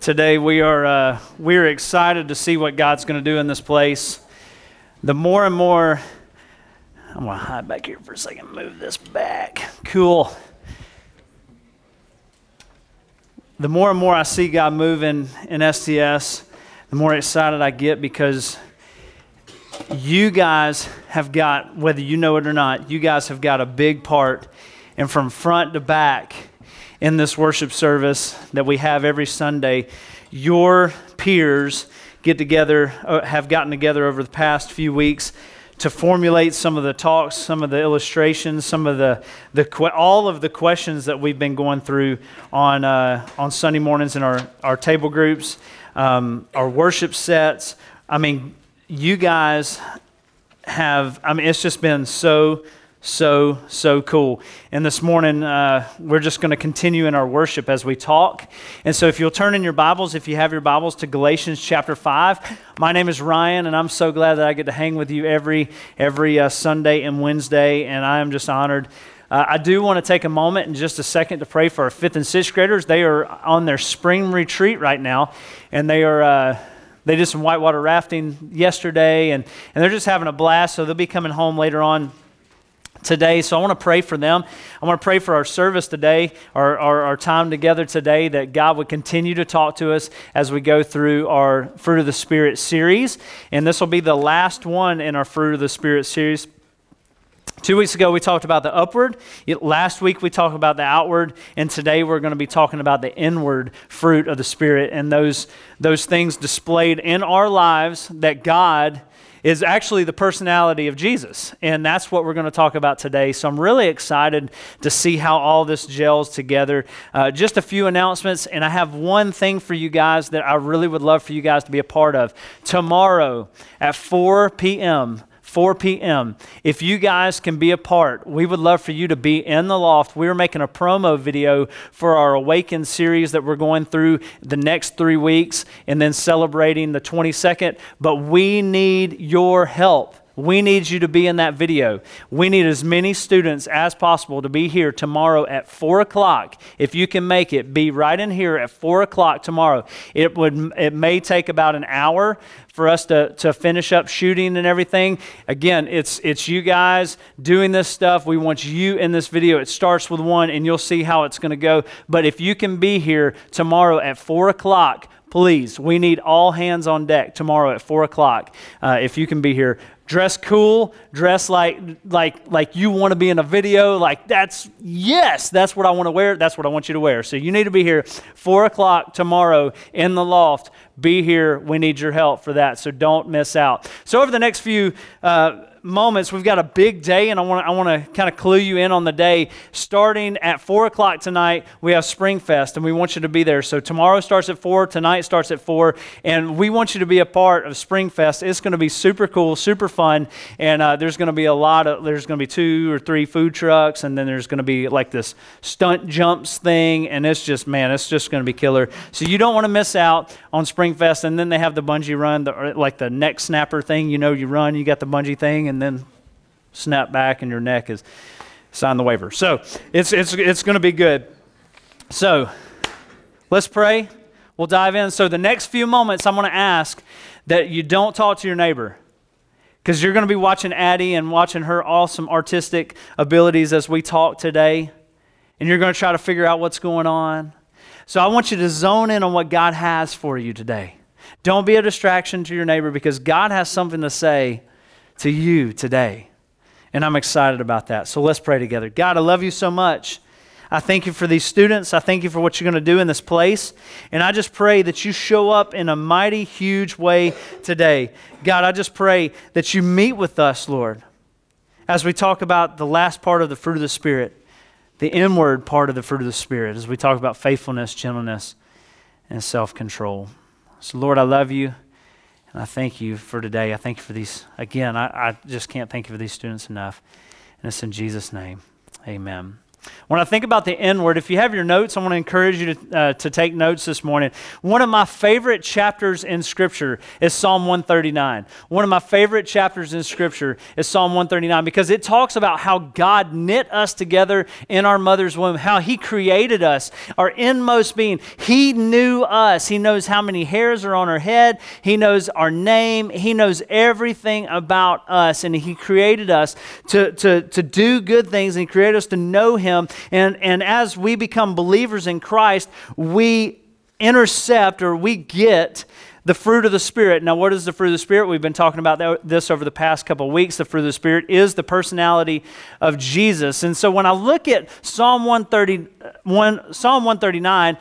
today. We are uh, we're excited to see what God's going to do in this place. The more and more, I'm going to hide back here for a second. Move this back. Cool. The more and more I see God moving in STS, the more excited I get because you guys have got, whether you know it or not, you guys have got a big part, and from front to back in this worship service that we have every Sunday, your peers get together, uh, have gotten together over the past few weeks to formulate some of the talks, some of the illustrations, some of the, the all of the questions that we've been going through on, uh, on Sunday mornings in our, our table groups, um, our worship sets. I mean, you guys have, I mean, it's just been so so, so cool. And this morning, uh, we're just going to continue in our worship as we talk. And so, if you'll turn in your Bibles, if you have your Bibles, to Galatians chapter 5. My name is Ryan, and I'm so glad that I get to hang with you every, every uh, Sunday and Wednesday, and I am just honored. Uh, I do want to take a moment in just a second to pray for our fifth and sixth graders. They are on their spring retreat right now, and they are uh, they did some whitewater rafting yesterday, and, and they're just having a blast. So they'll be coming home later on today. So I want to pray for them. I want to pray for our service today, our, our, our, time together today, that God would continue to talk to us as we go through our Fruit of the Spirit series. And this will be the last one in our Fruit of the Spirit series. Two weeks ago, we talked about the upward. Last week, we talked about the outward. And today, we're going to be talking about the inward fruit of the Spirit and those, those things displayed in our lives that God is actually the personality of Jesus. And that's what we're going to talk about today. So I'm really excited to see how all this gels together. Uh, just a few announcements, and I have one thing for you guys that I really would love for you guys to be a part of. Tomorrow at 4 p.m., 4 p.m. If you guys can be a part, we would love for you to be in the loft. We're making a promo video for our Awaken series that we're going through the next three weeks and then celebrating the 22nd. But we need your help. We need you to be in that video. We need as many students as possible to be here tomorrow at 4 o'clock. If you can make it, be right in here at 4 o'clock tomorrow. It, would, it may take about an hour for us to, to finish up shooting and everything. Again, it's, it's you guys doing this stuff. We want you in this video. It starts with one, and you'll see how it's going to go. But if you can be here tomorrow at 4 o'clock, please, we need all hands on deck tomorrow at 4 o'clock. Uh, if you can be here, dress cool, dress like like like you want to be in a video. Like that's yes, that's what I want to wear. That's what I want you to wear. So you need to be here four o'clock tomorrow in the loft. Be here. We need your help for that. So don't miss out. So over the next few. Uh, moments, we've got a big day, and I want to I want to kind of clue you in on the day. Starting at four o'clock tonight, we have Springfest, and we want you to be there. So tomorrow starts at four, tonight starts at four, and we want you to be a part of Springfest. It's going to be super cool, super fun, and uh, there's going to be a lot of there's going to be two or three food trucks, and then there's going to be like this stunt jumps thing, and it's just man, it's just going to be killer. So you don't want to miss out on Springfest, and then they have the bungee run, the, like the neck snapper thing. You know, you run, you got the bungee thing and then snap back and your neck is sign the waiver. So it's, it's, it's going to be good. So let's pray. We'll dive in. So the next few moments, I'm going to ask that you don't talk to your neighbor because you're going to be watching Addie and watching her awesome artistic abilities as we talk today. And you're going to try to figure out what's going on. So I want you to zone in on what God has for you today. Don't be a distraction to your neighbor because God has something to say to you today. And I'm excited about that. So let's pray together. God, I love you so much. I thank you for these students. I thank you for what you're going to do in this place. And I just pray that you show up in a mighty, huge way today. God, I just pray that you meet with us, Lord, as we talk about the last part of the fruit of the Spirit, the inward part of the fruit of the Spirit, as we talk about faithfulness, gentleness, and self control. So, Lord, I love you. And I thank you for today. I thank you for these. Again, I, I just can't thank you for these students enough. And it's in Jesus' name. Amen. When I think about the inward, if you have your notes, I want to encourage you to, uh, to take notes this morning. One of my favorite chapters in Scripture is Psalm 139. One of my favorite chapters in Scripture is Psalm 139 because it talks about how God knit us together in our mother's womb, how He created us, our inmost being. He knew us. He knows how many hairs are on our head, He knows our name, He knows everything about us, and He created us to, to, to do good things, and He created us to know Him and, and as we become believers in Christ, we intercept or we get the fruit of the Spirit. Now, what is the fruit of the Spirit? We've been talking about this over the past couple of weeks. The fruit of the Spirit is the personality of Jesus. And so when I look at Psalm 130, Psalm 139,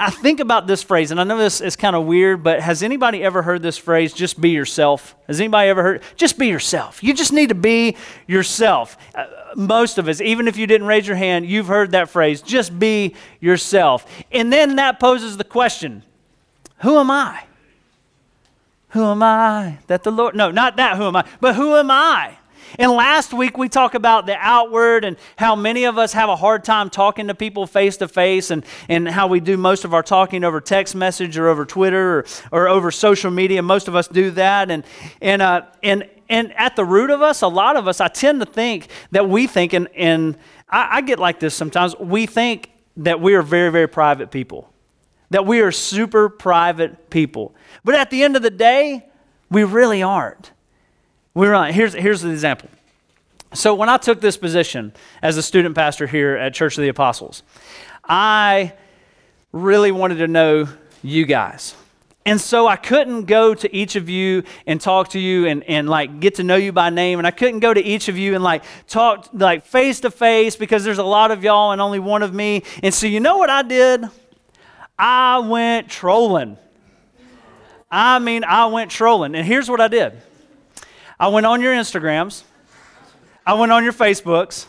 I think about this phrase, and I know this is kind of weird, but has anybody ever heard this phrase, just be yourself? Has anybody ever heard? Just be yourself. You just need to be yourself. Uh, most of us, even if you didn't raise your hand, you've heard that phrase, just be yourself. And then that poses the question who am I? Who am I that the Lord, no, not that, who am I, but who am I? And last week we talked about the outward and how many of us have a hard time talking to people face to face and, and how we do most of our talking over text message or over Twitter or, or over social media. Most of us do that. And, and, uh, and, and at the root of us, a lot of us, I tend to think that we think, and, and I, I get like this sometimes, we think that we are very, very private people, that we are super private people. But at the end of the day, we really aren't. We're on. Here's, here's the example. So, when I took this position as a student pastor here at Church of the Apostles, I really wanted to know you guys. And so I couldn't go to each of you and talk to you and, and like get to know you by name. And I couldn't go to each of you and like talk like face to face because there's a lot of y'all and only one of me. And so you know what I did? I went trolling. I mean, I went trolling. And here's what I did I went on your Instagrams. I went on your Facebooks.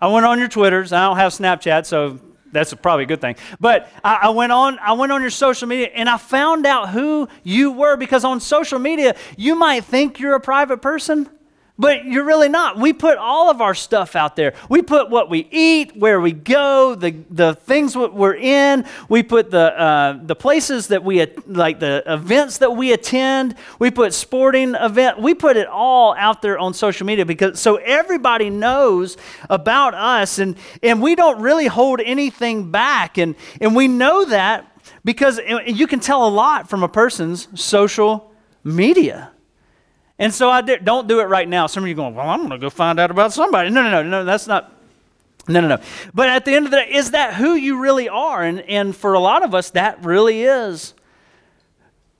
I went on your Twitters. I don't have Snapchat, so that's probably a good thing. But I, I, went on, I went on your social media and I found out who you were because on social media, you might think you're a private person, but you're really not. We put all of our stuff out there. We put what we eat, where we go, the, the things we're in. We put the, uh, the places that we, like the events that we attend. We put sporting event. We put it all out there on social media because so everybody knows about us and, and we don't really hold anything back. And, and we know that because you can tell a lot from a person's social media. And so I did, don't do it right now. Some of you going, well, I'm going to go find out about somebody. No, no, no, no, that's not. No, no, no. But at the end of the day, is that who you really are? And, and for a lot of us, that really is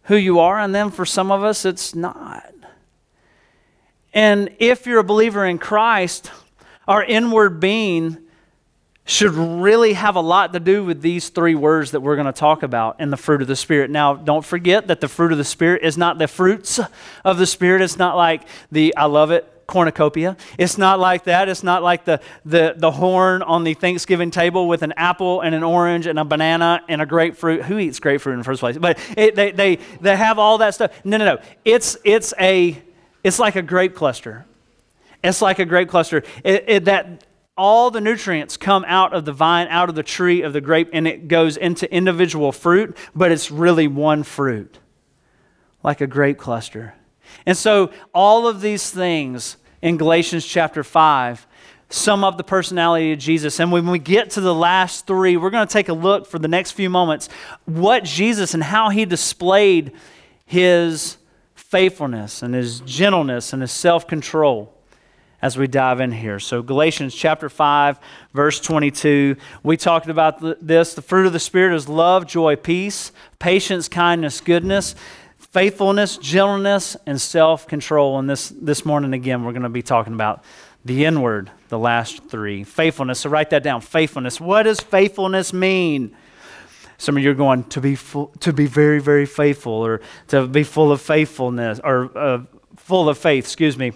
who you are. And then for some of us, it's not. And if you're a believer in Christ, our inward being should really have a lot to do with these three words that we're going to talk about in the fruit of the Spirit. Now, don't forget that the fruit of the Spirit is not the fruits of the Spirit. It's not like the, I love it, cornucopia. It's not like that. It's not like the, the, the horn on the Thanksgiving table with an apple and an orange and a banana and a grapefruit. Who eats grapefruit in the first place? But it, they, they, they have all that stuff. No, no, no. It's, it's, a, it's like a grape cluster. It's like a grape cluster. It, it, that all the nutrients come out of the vine, out of the tree of the grape, and it goes into individual fruit, but it's really one fruit, like a grape cluster. And so, all of these things in Galatians chapter 5 sum up the personality of Jesus. And when we get to the last three, we're going to take a look for the next few moments what Jesus and how he displayed his faithfulness and his gentleness and his self control as we dive in here. So, Galatians chapter 5, verse 22, we talked about this. The fruit of the Spirit is love, joy, peace, patience, kindness, goodness, faithfulness, gentleness, and self control. And this, this morning, again, we're going to be talking about the inward, the last three. Faithfulness. So, write that down. Faithfulness. What does faithfulness mean? Some of you are going to be full, to be very, very faithful, or to be full of faithfulness, or uh, full of faith. Excuse me.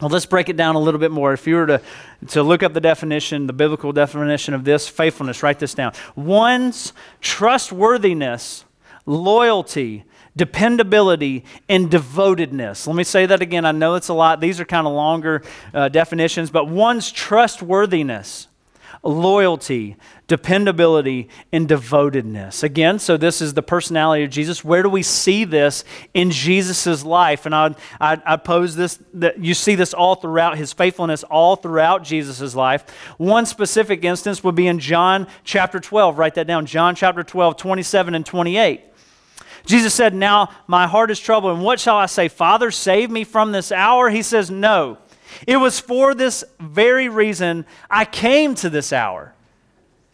Well, let's break it down a little bit more. If you were to, to look up the definition, the biblical definition of this faithfulness, write this down. One's trustworthiness, loyalty, dependability, and devotedness. Let me say that again. I know it's a lot. These are kind of longer uh, definitions, but one's trustworthiness, loyalty, dependability, and devotedness. Again, so this is the personality of Jesus. Where do we see this in Jesus' life? And I, I, I pose this that you see this all throughout his faithfulness, all throughout Jesus' life. One specific instance would be in John chapter 12. Write that down. John chapter 12, 27 and 28. Jesus said, Now my heart is troubled, and what shall I say? Father, save me from this hour? He says, No. It was for this very reason I came to this hour.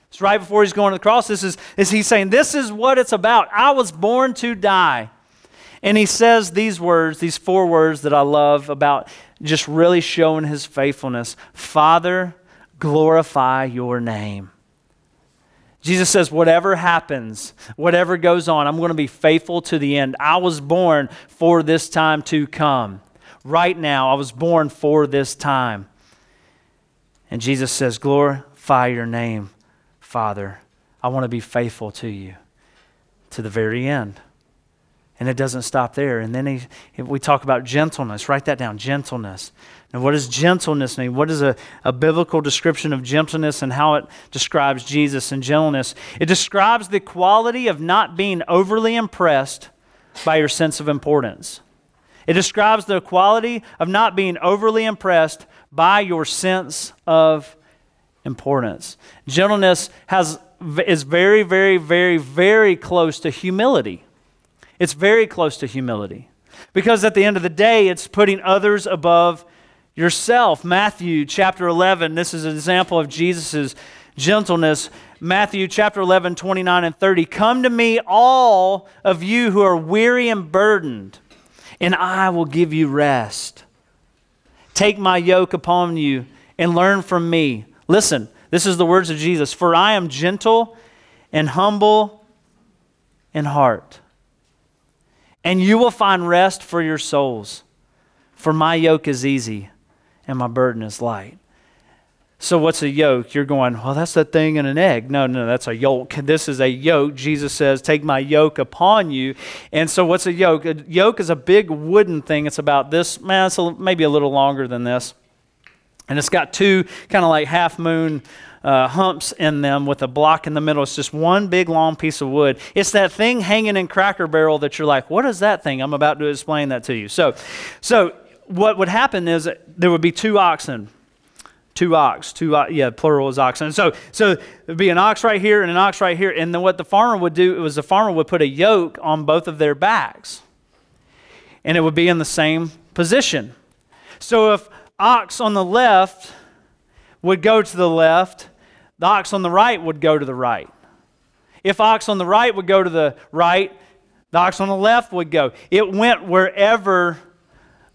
It's right before he's going to the cross. This is, is he's saying, This is what it's about. I was born to die. And he says these words, these four words that I love about just really showing his faithfulness Father, glorify your name. Jesus says, whatever happens, whatever goes on, I'm going to be faithful to the end. I was born for this time to come. Right now, I was born for this time. And Jesus says, glorify your name, Father. I want to be faithful to you to the very end. And it doesn't stop there. And then he, we talk about gentleness. Write that down gentleness. Now, what does gentleness mean? What is a, a biblical description of gentleness and how it describes Jesus and gentleness? It describes the quality of not being overly impressed by your sense of importance. It describes the quality of not being overly impressed by your sense of importance. Gentleness has, is very, very, very, very close to humility. It's very close to humility. Because at the end of the day, it's putting others above yourself. Matthew chapter 11, this is an example of Jesus' gentleness. Matthew chapter 11, 29 and 30. Come to me, all of you who are weary and burdened, and I will give you rest. Take my yoke upon you and learn from me. Listen, this is the words of Jesus For I am gentle and humble in heart, and you will find rest for your souls. For my yoke is easy and my burden is light. So, what's a yoke? You're going, well, that's that thing in an egg. No, no, that's a yolk. This is a yoke. Jesus says, take my yoke upon you. And so, what's a yoke? A yoke is a big wooden thing. It's about this, man, it's a, maybe a little longer than this. And it's got two kind of like half moon uh, humps in them with a block in the middle. It's just one big long piece of wood. It's that thing hanging in Cracker Barrel that you're like, what is that thing? I'm about to explain that to you. So, so what would happen is there would be two oxen two ox, two uh, yeah, plural is oxen. And so so there'd be an ox right here and an ox right here, and then what the farmer would do it was the farmer would put a yoke on both of their backs, and it would be in the same position. So if ox on the left would go to the left, the ox on the right would go to the right. If ox on the right would go to the right, the ox on the left would go. It went wherever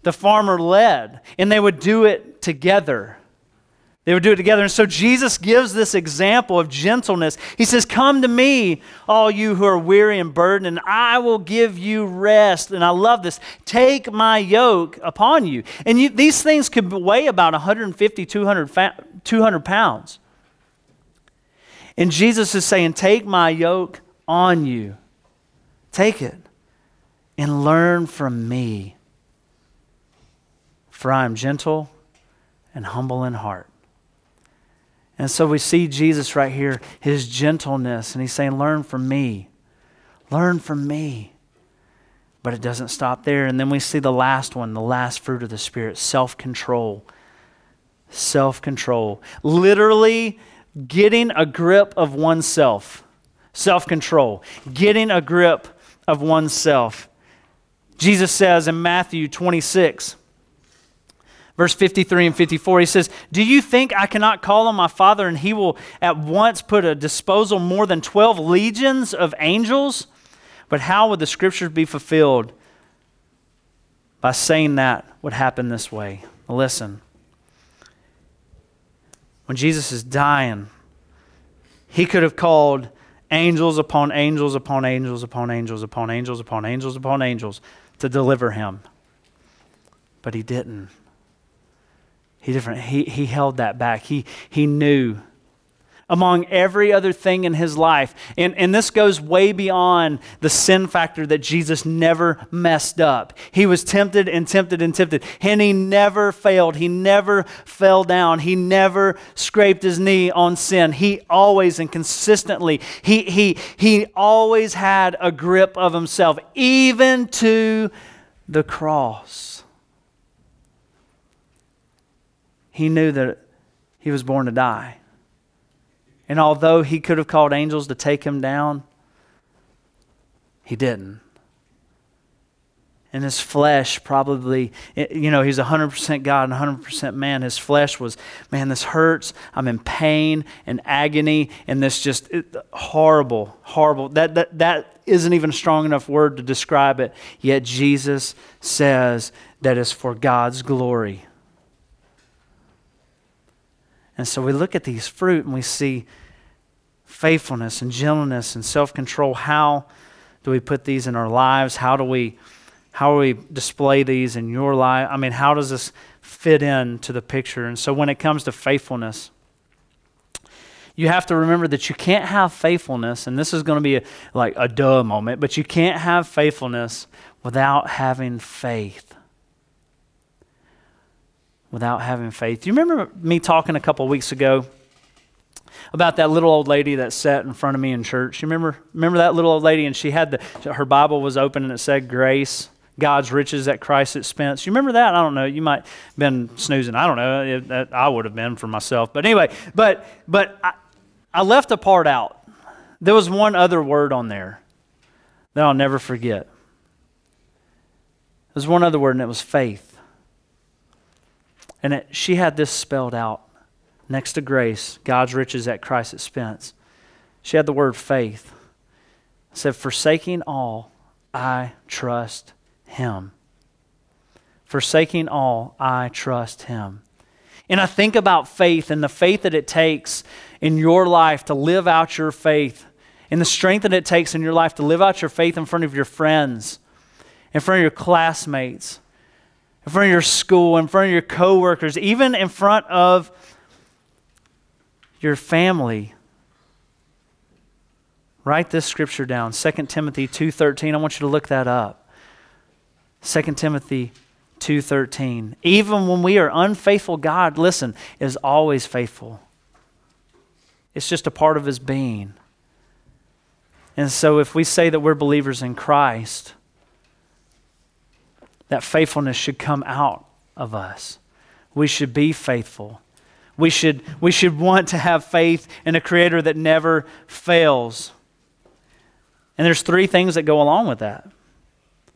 the farmer led, and they would do it together. They would do it together. And so Jesus gives this example of gentleness. He says, Come to me, all you who are weary and burdened, and I will give you rest. And I love this. Take my yoke upon you. And you, these things could weigh about 150, 200, 200 pounds. And Jesus is saying, Take my yoke on you. Take it and learn from me for I am gentle and humble in heart. And so we see Jesus right here, his gentleness, and he's saying, Learn from me. Learn from me. But it doesn't stop there. And then we see the last one, the last fruit of the Spirit self control. Self control. Literally getting a grip of oneself. Self control. Getting a grip of oneself. Jesus says in Matthew 26, Verse 53 and 54, he says, Do you think I cannot call on my Father and he will at once put a disposal more than 12 legions of angels? But how would the scriptures be fulfilled by saying that would happen this way? Listen. When Jesus is dying, he could have called angels upon angels upon angels upon angels upon angels upon angels upon angels to deliver him. But he didn't. He different. He, he held that back. He, he knew. among every other thing in his life. And, and this goes way beyond the sin factor that Jesus never messed up. He was tempted and tempted and tempted, and he never failed. He never fell down. He never scraped his knee on sin. He always and consistently, he, he, he always had a grip of himself, even to the cross. He knew that he was born to die. And although he could have called angels to take him down, he didn't. And his flesh probably, eh, you know, he's 100% God and 100% man. His flesh was, man, this hurts. I'm in pain and agony and this just it, horrible, horrible. That, that, that isn't even a strong enough word to describe it. Yet Jesus says that it's for God's glory. And so we look at these fruit and we see faithfulness and gentleness and self-control. How do we put these in our lives? How do we how do we display these in your life? I mean, how does this fit into the picture? And so when it comes to faithfulness, you have to remember that you can't have faithfulness, and this is going to be a, like a duh moment, but you can't have faithfulness without having faith without having faith. Do you remember me talking a couple weeks ago about that little old lady that sat in front of me in church? You remember remember that little old lady and she had the her Bible was open and it said grace. God's riches at Christ's expense. You remember that? I don't know. You might have been snoozing. I don't know. I would have been for myself. But anyway, but but I, I left a part out. There was one other word on there that I'll never forget. There's one other word, and it was faith. And it, she had this spelled out next to grace, God's riches at Christ's expense. She had the word faith. It said, Forsaking all, I trust him. Forsaking all, I trust him. And I think about faith and the faith that it takes in your life to live out your faith, and the strength that it takes in your life to live out your faith in front of your friends, in front of your classmates, in front of your school, in front of your coworkers, even in front of your family. Write this scripture down, 2 Timothy 2:13. I want you to look that up. 2 Timothy 2:13. Even when we are unfaithful, God, listen, is always faithful. It's just a part of his being. And so if we say that we're believers in Christ, that faithfulness should come out of us. We should be faithful. We should, we should want to have faith in a creator that never fails. And there's three things that go along with that.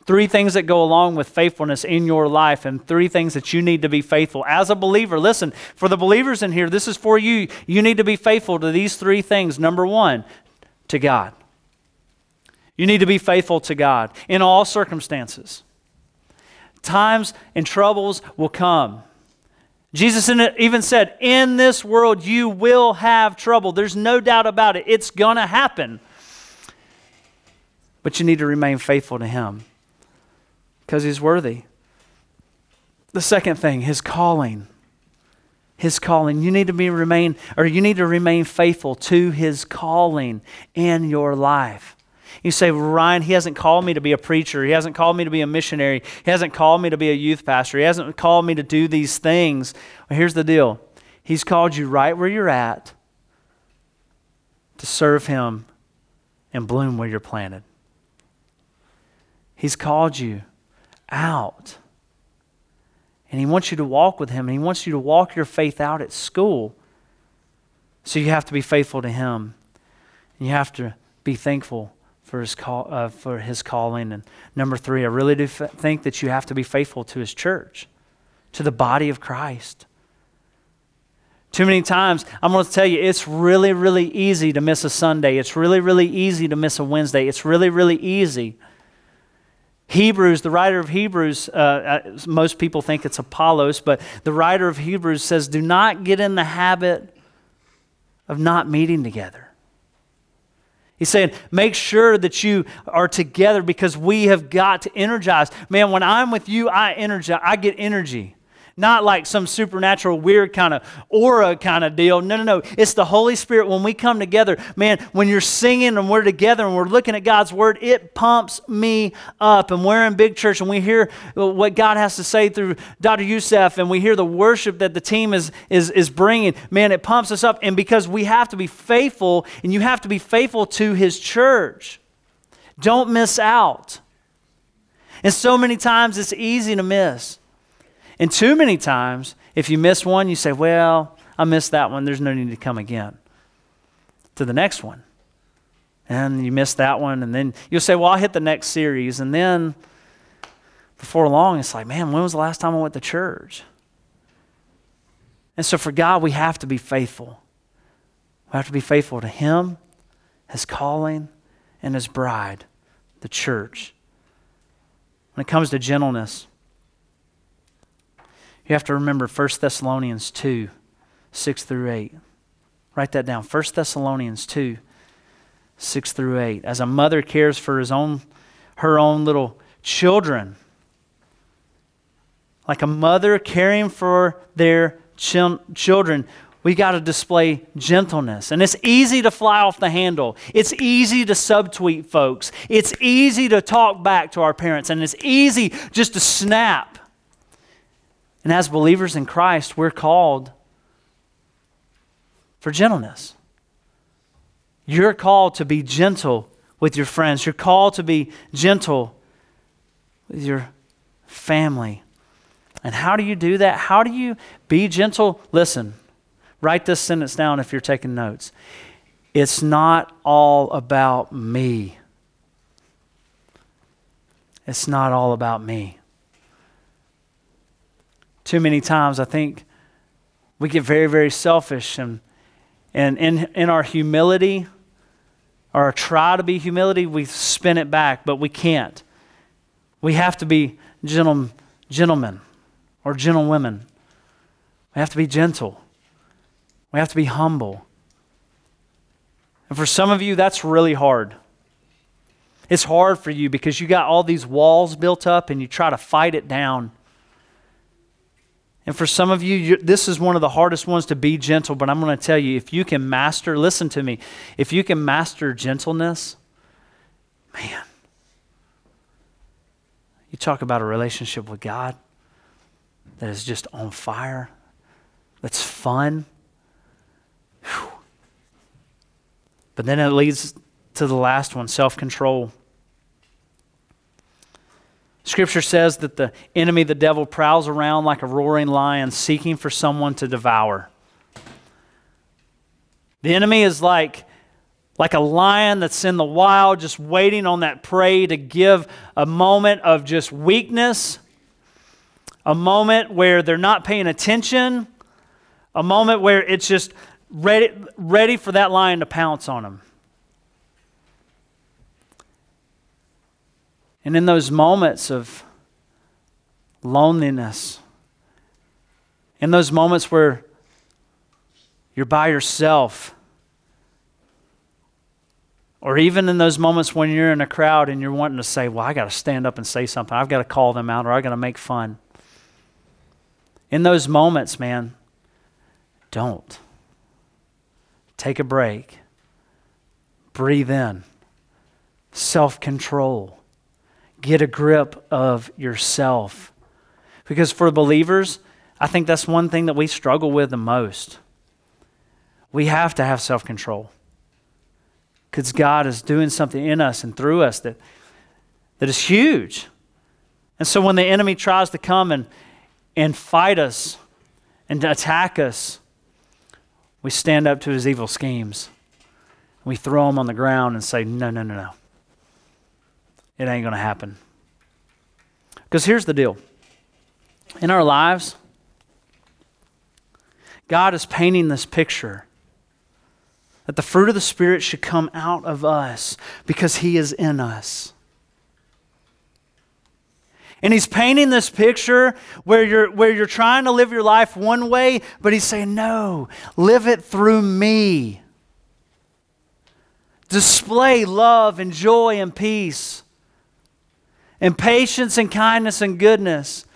Three things that go along with faithfulness in your life, and three things that you need to be faithful. As a believer, listen, for the believers in here, this is for you. You need to be faithful to these three things. Number one, to God. You need to be faithful to God in all circumstances. Times and troubles will come. Jesus even said, In this world you will have trouble. There's no doubt about it. It's going to happen. But you need to remain faithful to Him because He's worthy. The second thing, His calling. His calling. You need to be remain, or you need to remain faithful to His calling in your life. You say, Ryan, he hasn't called me to be a preacher. He hasn't called me to be a missionary. He hasn't called me to be a youth pastor. He hasn't called me to do these things. Well, here's the deal He's called you right where you're at to serve Him and bloom where you're planted. He's called you out. And He wants you to walk with Him, and He wants you to walk your faith out at school. So you have to be faithful to Him. And you have to be thankful for his, call, uh, for his calling. And number three, I really do f- think that you have to be faithful to his church, to the body of Christ. Too many times, I'm going to tell you, it's really, really easy to miss a Sunday. It's really, really easy to miss a Wednesday. It's really, really easy. Hebrews, the writer of Hebrews, uh, uh most people think it's Apollos, but the writer of Hebrews says, Do not get in the habit of not meeting together. He's saying, make sure that you are together because we have got to energize. Man, when I'm with you, I energize, I get energy. Not like some supernatural, weird kind of aura kind of deal. No, no, no. It's the Holy Spirit when we come together. Man, when you're singing and we're together and we're looking at God's Word, it pumps me up. And we're in big church and we hear what God has to say through Dr. Youssef and we hear the worship that the team is, is, is bringing. Man, it pumps us up. And because we have to be faithful and you have to be faithful to His church, don't miss out. And so many times it's easy to miss. And too many times, if you miss one, you say, Well, I missed that one. There's no need to come again to the next one. And you miss that one. And then you'll say, Well, I'll hit the next series. And then before long, it's like, Man, when was the last time I went to church? And so for God, we have to be faithful. We have to be faithful to Him, His calling, and His bride, the church. When it comes to gentleness, you have to remember 1 Thessalonians 2 6 through 8. Write that down. 1 Thessalonians 2 6 through 8. As a mother cares for his own, her own little children, like a mother caring for their children, we got to display gentleness. And it's easy to fly off the handle. It's easy to subtweet folks. It's easy to talk back to our parents. And it's easy just to snap. And as believers in Christ, we're called for gentleness. You're called to be gentle with your friends. You're called to be gentle with your family. And how do you do that? How do you be gentle? Listen, write this sentence down if you're taking notes. It's not all about me. It's not all about me. Too many times, I think we get very, very selfish and, and in, in our humility, or try to be humility, we spin it back, but we can't. We have to be gentle, gentlemen or gentlewomen. We have to be gentle. We have to be humble. And for some of you, that's really hard. It's hard for you because you got all these walls built up and you try to fight it down. And for some of you, this is one of the hardest ones to be gentle, but I'm going to tell you if you can master, listen to me, if you can master gentleness, man, you talk about a relationship with God that is just on fire, that's fun. Whew. But then it leads to the last one self control. Scripture says that the enemy, the devil, prowls around like a roaring lion seeking for someone to devour. The enemy is like, like a lion that's in the wild, just waiting on that prey to give a moment of just weakness a moment where they're not paying attention, a moment where it's just ready, ready for that lion to pounce on them. And in those moments of loneliness, in those moments where you're by yourself, or even in those moments when you're in a crowd and you're wanting to say, Well, I got to stand up and say something, I've got to call them out, or I got to make fun. In those moments, man, don't. Take a break. Breathe in. Self control. Get a grip of yourself. Because for believers, I think that's one thing that we struggle with the most. We have to have self control. Because God is doing something in us and through us that, that is huge. And so when the enemy tries to come and, and fight us and attack us, we stand up to his evil schemes. We throw him on the ground and say, No, no, no, no. It ain't going to happen. Because here's the deal in our lives, God is painting this picture that the fruit of the Spirit should come out of us because He is in us. And he's painting this picture where you're, where you're trying to live your life one way, but he's saying, no, live it through me. Display love and joy and peace, and patience and kindness and goodness,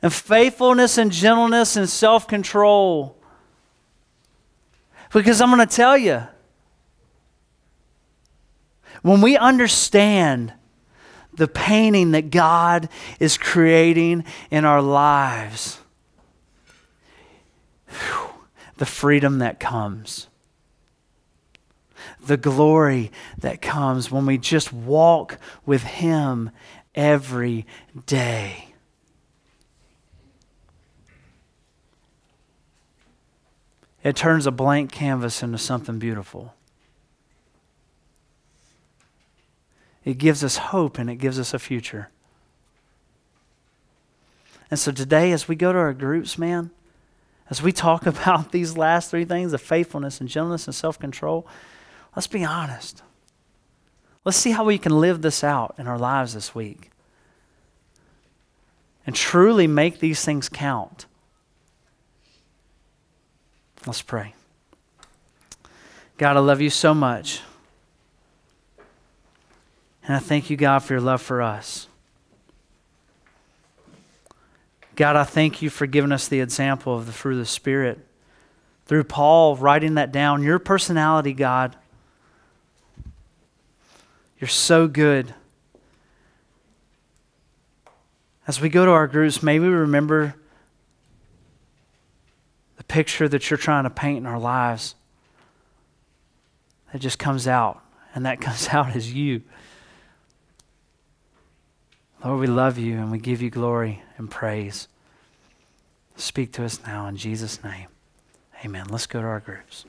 and faithfulness and gentleness and self control. Because I'm going to tell you, when we understand the painting that God is creating in our lives, whew, the freedom that comes, the glory that comes when we just walk with Him every day. It turns a blank canvas into something beautiful. It gives us hope and it gives us a future. And so today, as we go to our groups, man, as we talk about these last three things of faithfulness and gentleness and self control, let's be honest. Let's see how we can live this out in our lives this week and truly make these things count. Let's pray. God, I love you so much. And I thank you, God, for your love for us. God, I thank you for giving us the example of the fruit of the Spirit. Through Paul writing that down, your personality, God, you're so good. As we go to our groups, may we remember the picture that you're trying to paint in our lives. That just comes out, and that comes out as you. Lord, we love you and we give you glory and praise. Speak to us now in Jesus' name. Amen. Let's go to our groups.